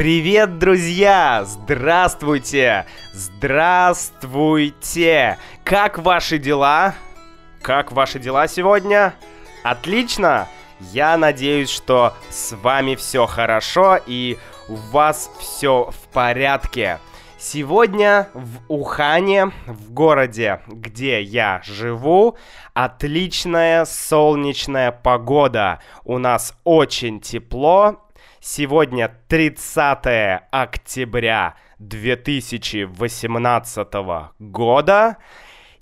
Привет, друзья! Здравствуйте! Здравствуйте! Как ваши дела? Как ваши дела сегодня? Отлично! Я надеюсь, что с вами все хорошо и у вас все в порядке. Сегодня в Ухане, в городе, где я живу, отличная солнечная погода. У нас очень тепло. Сегодня 30 октября 2018 года.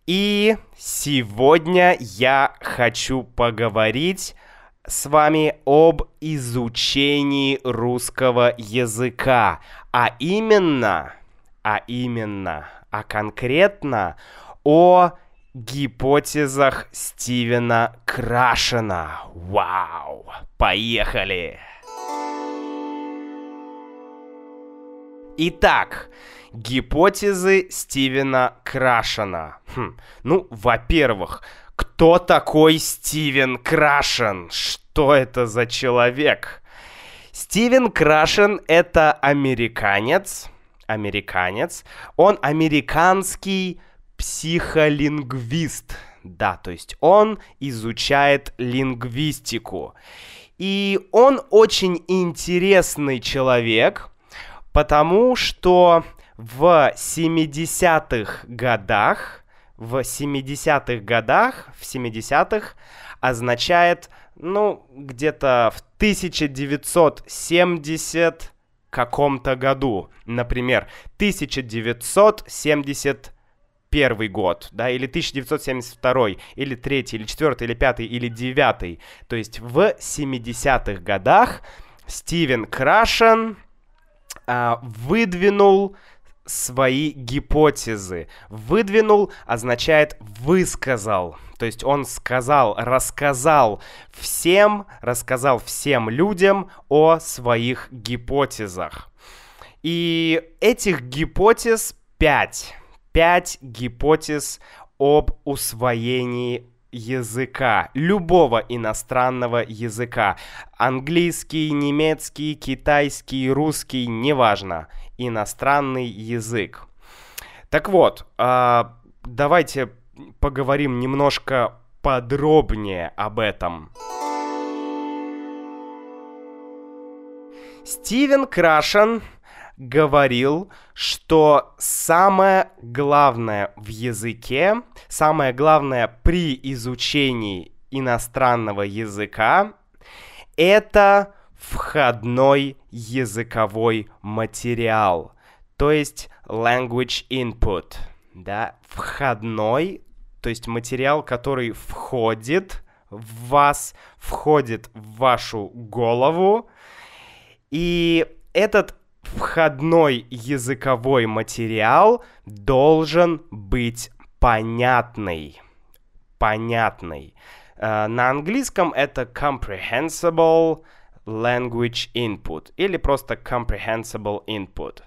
И сегодня я хочу поговорить с вами об изучении русского языка, а именно, а именно, а конкретно о гипотезах Стивена Крашена. Вау! Поехали! Итак, гипотезы Стивена Крашена. Хм, ну, во-первых, кто такой Стивен Крашен? Что это за человек? Стивен Крашен — это американец, американец, он американский психолингвист, да, то есть он изучает лингвистику. И он очень интересный человек, потому что в 70-х годах, в 70-х годах, в 70-х означает, ну, где-то в 1970 каком-то году, например, 1971 год, да, или 1972, или 3, или 4, или 5, или 9. То есть в 70-х годах Стивен Крашен а, выдвинул свои гипотезы. Выдвинул означает высказал. То есть он сказал, рассказал всем, рассказал всем людям о своих гипотезах. И этих гипотез пять. Пять гипотез об усвоении языка, любого иностранного языка. Английский, немецкий, китайский, русский, неважно. Иностранный язык. Так вот, а, давайте поговорим немножко подробнее об этом. Стивен Крашен говорил, что самое главное в языке, самое главное при изучении иностранного языка — это входной языковой материал, то есть language input, да, входной, то есть материал, который входит в вас, входит в вашу голову, и этот входной языковой материал должен быть понятный. Понятный. Uh, на английском это comprehensible language input или просто comprehensible input.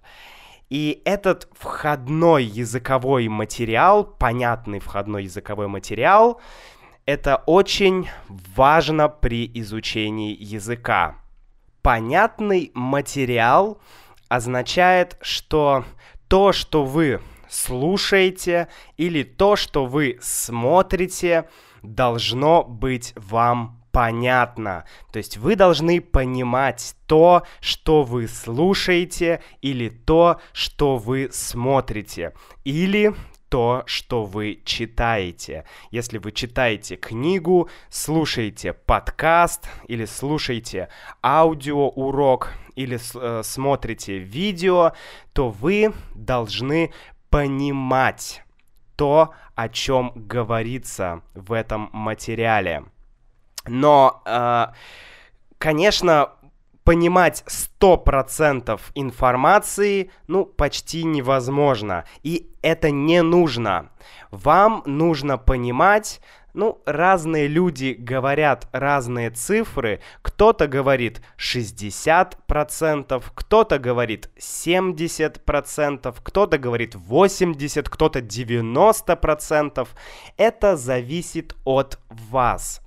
И этот входной языковой материал, понятный входной языковой материал, это очень важно при изучении языка. Понятный материал означает, что то, что вы слушаете или то, что вы смотрите, должно быть вам понятно. То есть вы должны понимать то, что вы слушаете, или то, что вы смотрите, или то, что вы читаете. Если вы читаете книгу, слушаете подкаст или слушаете аудиоурок или э, смотрите видео, то вы должны понимать то, о чем говорится в этом материале. Но, э, конечно, понимать 100% информации, ну, почти невозможно. И это не нужно. Вам нужно понимать, ну, разные люди говорят разные цифры. Кто-то говорит 60%, кто-то говорит 70%, кто-то говорит 80%, кто-то 90%. Это зависит от вас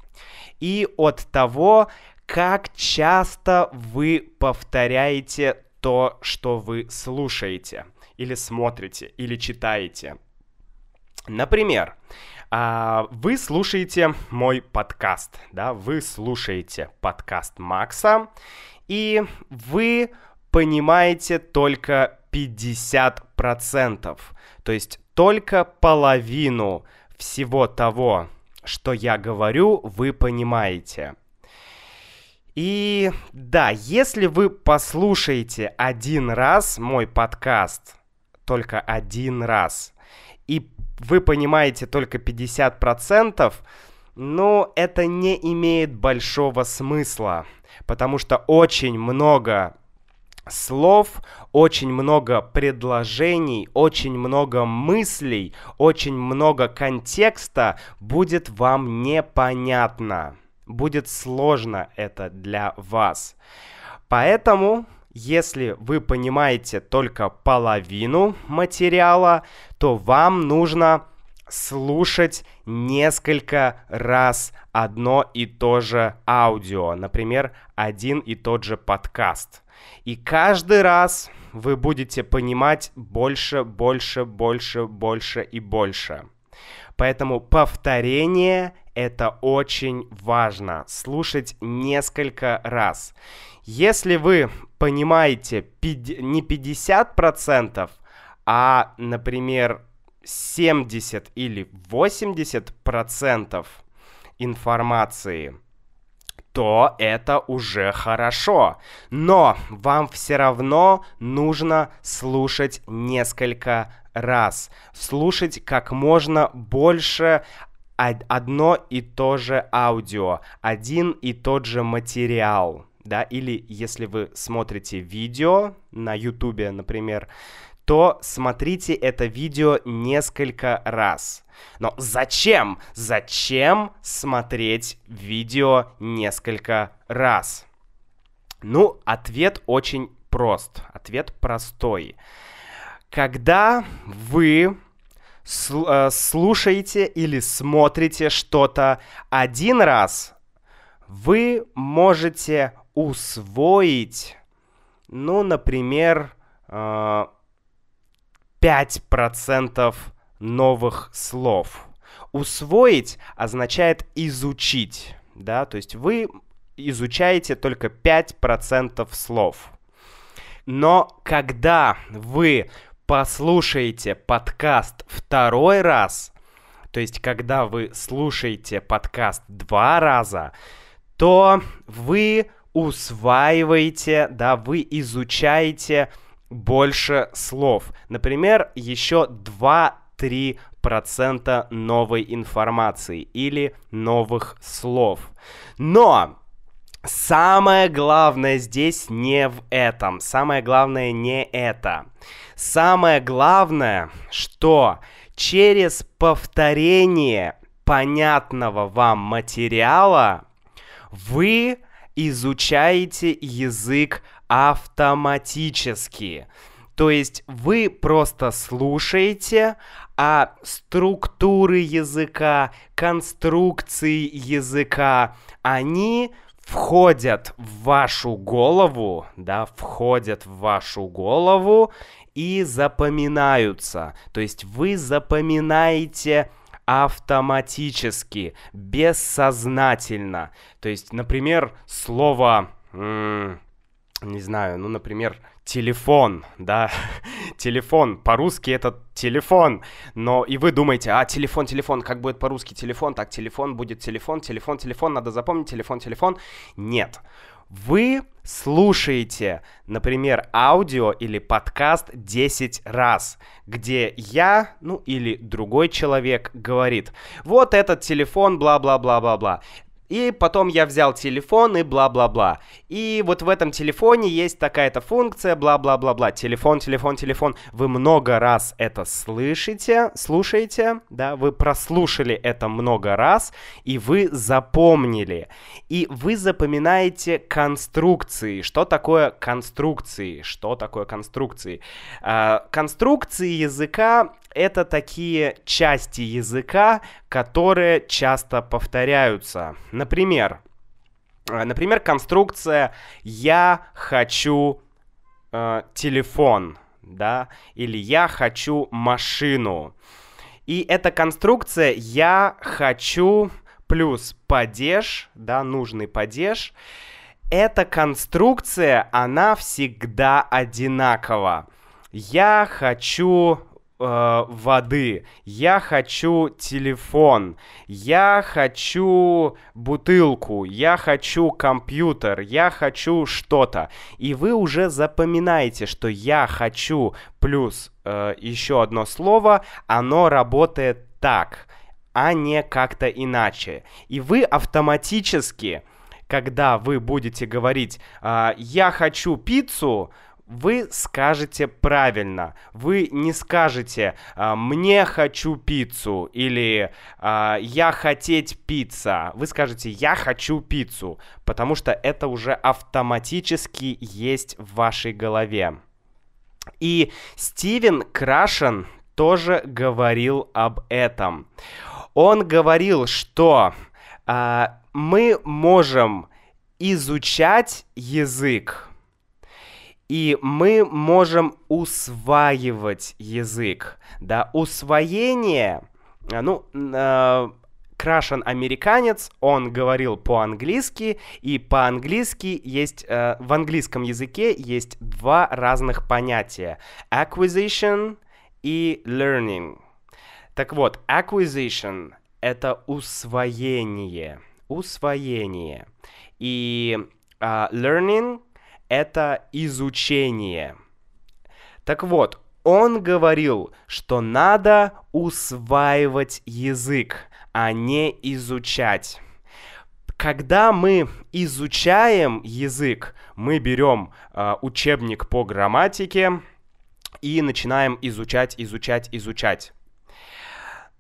и от того, как часто вы повторяете то, что вы слушаете, или смотрите, или читаете. Например, а, вы слушаете мой подкаст, да, вы слушаете подкаст Макса, и вы понимаете только 50%, то есть только половину всего того, что я говорю, вы понимаете. И да, если вы послушаете один раз мой подкаст, только один раз, и вы понимаете только 50%, ну, это не имеет большого смысла, потому что очень много слов, очень много предложений, очень много мыслей, очень много контекста будет вам непонятно. Будет сложно это для вас. Поэтому, если вы понимаете только половину материала, то вам нужно слушать несколько раз одно и то же аудио, например, один и тот же подкаст. И каждый раз вы будете понимать больше, больше, больше, больше и больше. Поэтому повторение это очень важно. Слушать несколько раз. Если вы понимаете не 50%, а, например, 70 или 80% информации, то это уже хорошо. Но вам все равно нужно слушать несколько раз. Слушать как можно больше одно и то же аудио, один и тот же материал. Да, или если вы смотрите видео на YouTube, например, то смотрите это видео несколько раз. Но зачем? Зачем смотреть видео несколько раз? Ну, ответ очень прост. Ответ простой. Когда вы э, слушаете или смотрите что-то один раз, вы можете усвоить, ну, например, э, 5% новых слов. Усвоить означает изучить, да, то есть вы изучаете только 5% слов. Но когда вы послушаете подкаст второй раз, то есть когда вы слушаете подкаст два раза, то вы усваиваете, да, вы изучаете больше слов. Например, еще 2-3% новой информации или новых слов. Но Самое главное здесь не в этом. Самое главное не это. Самое главное, что через повторение понятного вам материала вы изучаете язык автоматически. То есть вы просто слушаете, а структуры языка, конструкции языка, они входят в вашу голову, да, входят в вашу голову и запоминаются. То есть вы запоминаете автоматически, бессознательно. То есть, например, слово не знаю, ну, например, телефон, да, телефон, по-русски это телефон, но и вы думаете, а, телефон, телефон, как будет по-русски телефон, так, телефон будет телефон, телефон, телефон, надо запомнить, телефон, телефон, нет. Вы слушаете, например, аудио или подкаст 10 раз, где я, ну или другой человек говорит, вот этот телефон, бла-бла-бла-бла-бла. И потом я взял телефон и бла-бла-бла. И вот в этом телефоне есть такая-то функция, бла-бла-бла-бла. Телефон, телефон, телефон. Вы много раз это слышите, слушаете, да, вы прослушали это много раз, и вы запомнили. И вы запоминаете конструкции. Что такое конструкции? Что такое конструкции? А, конструкции языка это такие части языка, которые часто повторяются. Например, э, например, конструкция «я хочу э, телефон, да, или я хочу машину. И эта конструкция «я хочу» плюс падеж, да, нужный падеж, эта конструкция, она всегда одинакова. Я хочу э, воды, я хочу телефон, я хочу бутылку, я хочу компьютер, я хочу что-то. И вы уже запоминаете, что я хочу плюс э, еще одно слово, оно работает так, а не как-то иначе. И вы автоматически когда вы будете говорить э, «я хочу пиццу», вы скажете правильно. Вы не скажете «мне хочу пиццу» или «я хотеть пицца». Вы скажете «я хочу пиццу», потому что это уже автоматически есть в вашей голове. И Стивен Крашен тоже говорил об этом. Он говорил, что э, мы можем изучать язык, и мы можем усваивать язык. Да, усвоение, а, ну, э, Крашен американец, он говорил по-английски, и по-английски есть, э, в английском языке есть два разных понятия. Acquisition и learning. Так вот, acquisition — это усвоение. Усвоение. И uh, learning это изучение. Так вот, он говорил, что надо усваивать язык, а не изучать. Когда мы изучаем язык, мы берем э, учебник по грамматике и начинаем изучать, изучать, изучать.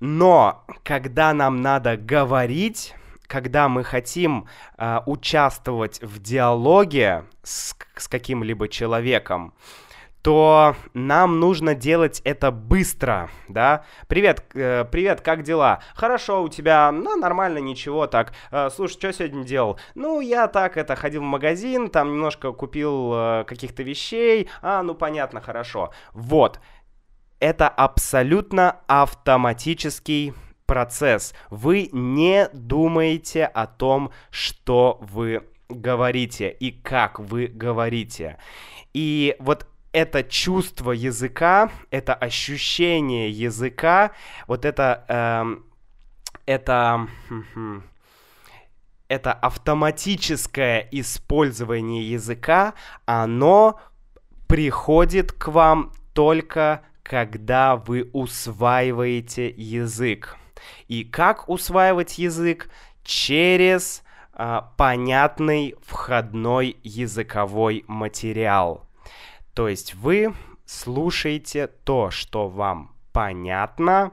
Но когда нам надо говорить, когда мы хотим э, участвовать в диалоге с, с каким-либо человеком, то нам нужно делать это быстро, да? Привет, э, привет, как дела? Хорошо, у тебя, ну, нормально, ничего, так. Э, слушай, что сегодня делал? Ну, я так, это, ходил в магазин, там немножко купил э, каких-то вещей. А, ну, понятно, хорошо. Вот. Это абсолютно автоматический процесс. Вы не думаете о том, что вы говорите и как вы говорите. И вот это чувство языка, это ощущение языка, вот это, э, это, это автоматическое использование языка, оно приходит к вам только когда вы усваиваете язык. И как усваивать язык? Через а, понятный входной языковой материал. То есть вы слушаете то, что вам понятно,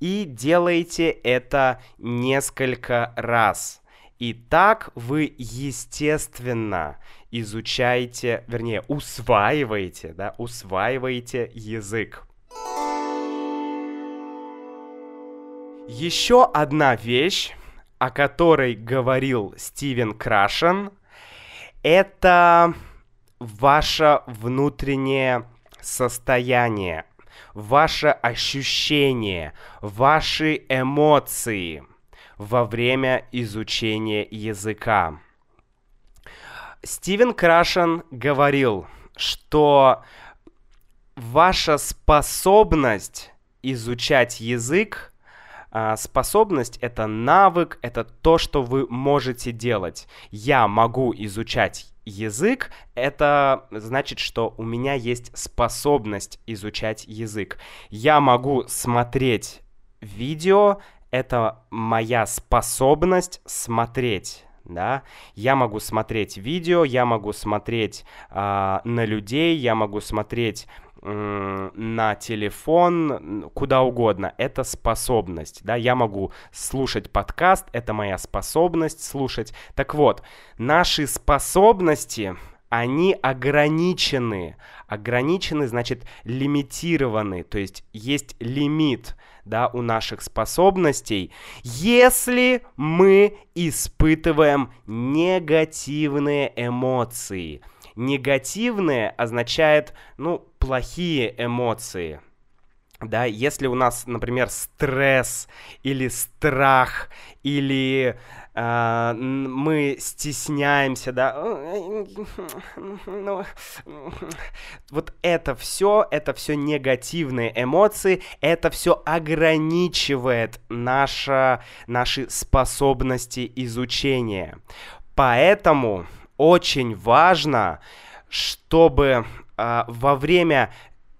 и делаете это несколько раз. И так вы, естественно, изучаете, вернее, усваиваете, да, усваиваете язык. Еще одна вещь, о которой говорил Стивен Крашен, это ваше внутреннее состояние, ваше ощущение, ваши эмоции во время изучения языка. Стивен Крашен говорил, что ваша способность изучать язык а, способность — это навык, это то, что вы можете делать. Я могу изучать язык, это значит, что у меня есть способность изучать язык. Я могу смотреть видео, это моя способность смотреть да, я могу смотреть видео, я могу смотреть э, на людей, я могу смотреть на телефон, куда угодно. Это способность, да, я могу слушать подкаст, это моя способность слушать. Так вот, наши способности, они ограничены. Ограничены, значит, лимитированы, то есть есть лимит, да, у наших способностей, если мы испытываем негативные эмоции – негативные означает, ну, плохие эмоции. Да, если у нас, например, стресс или страх или э, мы стесняемся, да, ну, вот это все, это все негативные эмоции, это все ограничивает наша, наши способности изучения. Поэтому очень важно, чтобы э, во время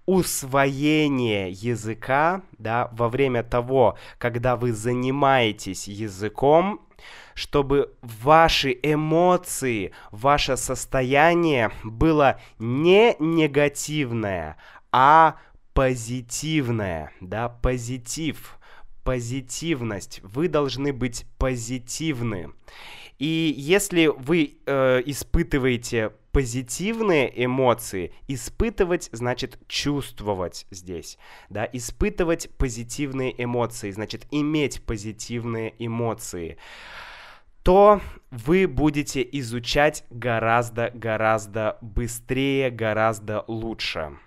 усвоение языка, да, во время того, когда вы занимаетесь языком, чтобы ваши эмоции, ваше состояние было не негативное, а позитивное, да, позитив, позитивность. Вы должны быть позитивны. И если вы э, испытываете позитивные эмоции, испытывать значит чувствовать здесь, да, испытывать позитивные эмоции, значит иметь позитивные эмоции, то вы будете изучать гораздо-гораздо быстрее, гораздо лучше.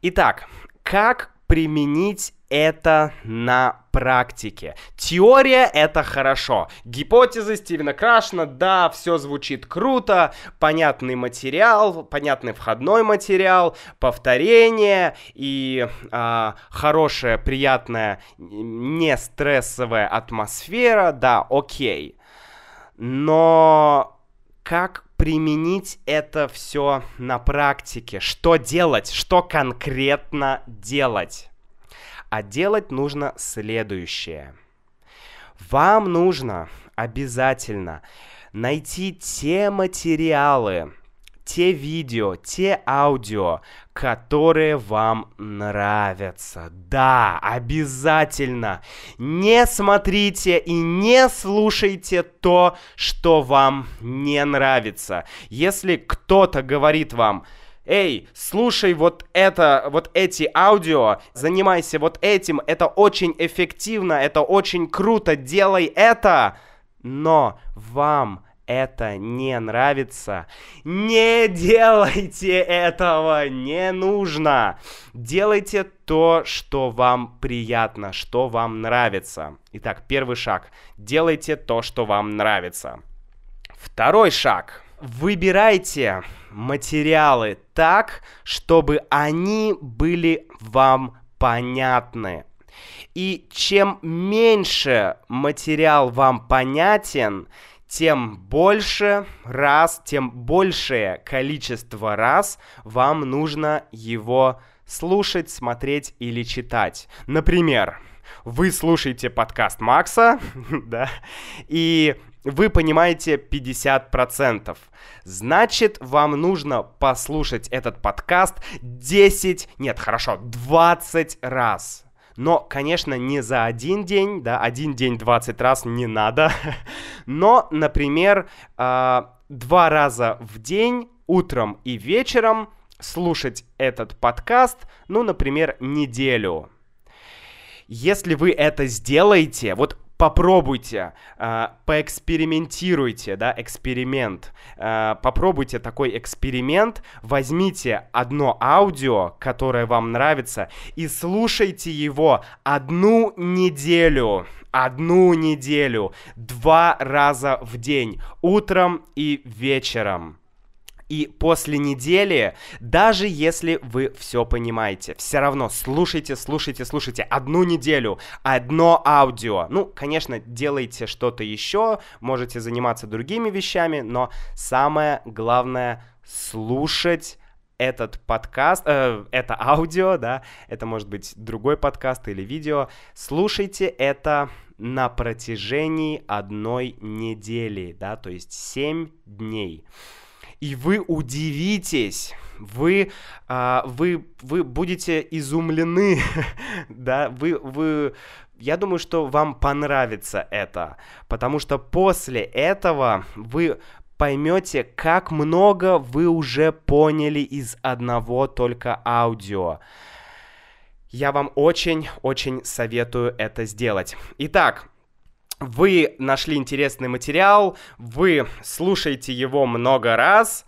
Итак, как применить это на практике. Теория — это хорошо. Гипотезы Стивена Крашна, да, все звучит круто, понятный материал, понятный входной материал, повторение и а, хорошая, приятная, не стрессовая атмосфера, да, окей. Но как применить это все на практике? Что делать? Что конкретно делать? А делать нужно следующее. Вам нужно обязательно найти те материалы, те видео, те аудио, которые вам нравятся. Да, обязательно. Не смотрите и не слушайте то, что вам не нравится. Если кто-то говорит вам, эй, слушай вот это, вот эти аудио, занимайся вот этим, это очень эффективно, это очень круто, делай это, но вам это не нравится, не делайте этого, не нужно. Делайте то, что вам приятно, что вам нравится. Итак, первый шаг. Делайте то, что вам нравится. Второй шаг. Выбирайте материалы так, чтобы они были вам понятны. И чем меньше материал вам понятен, тем больше раз, тем большее количество раз вам нужно его слушать, смотреть или читать. Например, вы слушаете подкаст Макса, да, и вы понимаете 50%. Значит, вам нужно послушать этот подкаст 10, нет, хорошо, 20 раз. Но, конечно, не за один день, да, один день 20 раз не надо. Но, например, э, два раза в день, утром и вечером, слушать этот подкаст, ну, например, неделю. Если вы это сделаете, вот попробуйте, э, поэкспериментируйте, да, эксперимент. Э, попробуйте такой эксперимент, возьмите одно аудио, которое вам нравится, и слушайте его одну неделю. Одну неделю, два раза в день, утром и вечером. И после недели, даже если вы все понимаете, все равно слушайте, слушайте, слушайте одну неделю, одно аудио. Ну, конечно, делайте что-то еще, можете заниматься другими вещами, но самое главное слушать этот подкаст, э, это аудио, да, это может быть другой подкаст или видео. Слушайте это на протяжении одной недели, да, то есть 7 дней и вы удивитесь, вы, а, вы, вы будете изумлены, да, вы, вы, я думаю, что вам понравится это, потому что после этого вы поймете, как много вы уже поняли из одного только аудио. Я вам очень-очень советую это сделать. Итак, вы нашли интересный материал, вы слушаете его много раз,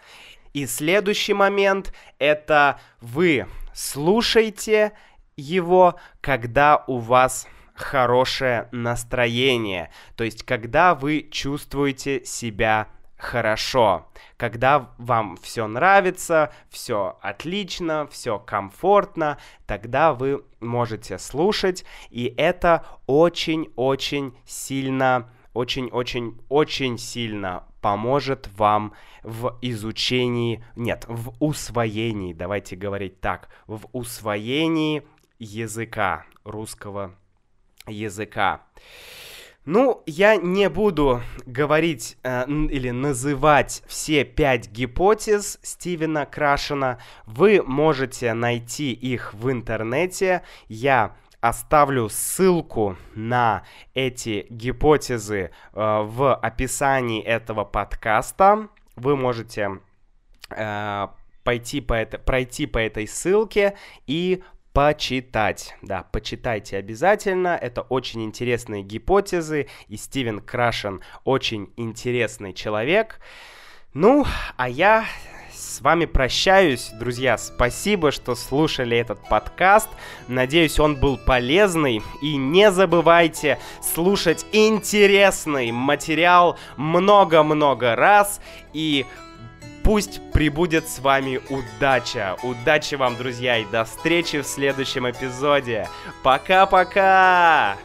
и следующий момент — это вы слушаете его, когда у вас хорошее настроение, то есть когда вы чувствуете себя хорошо, когда вам все нравится, все отлично, все комфортно, тогда вы можете слушать, и это очень-очень сильно, очень-очень-очень сильно поможет вам в изучении, нет, в усвоении, давайте говорить так, в усвоении языка, русского языка. Ну, я не буду говорить э, или называть все пять гипотез Стивена Крашена. Вы можете найти их в интернете. Я оставлю ссылку на эти гипотезы э, в описании этого подкаста. Вы можете э, пойти по это, пройти по этой ссылке и почитать. Да, почитайте обязательно. Это очень интересные гипотезы. И Стивен Крашен очень интересный человек. Ну, а я с вами прощаюсь, друзья. Спасибо, что слушали этот подкаст. Надеюсь, он был полезный. И не забывайте слушать интересный материал много-много раз. И Пусть прибудет с вами удача. Удачи вам, друзья, и до встречи в следующем эпизоде. Пока-пока!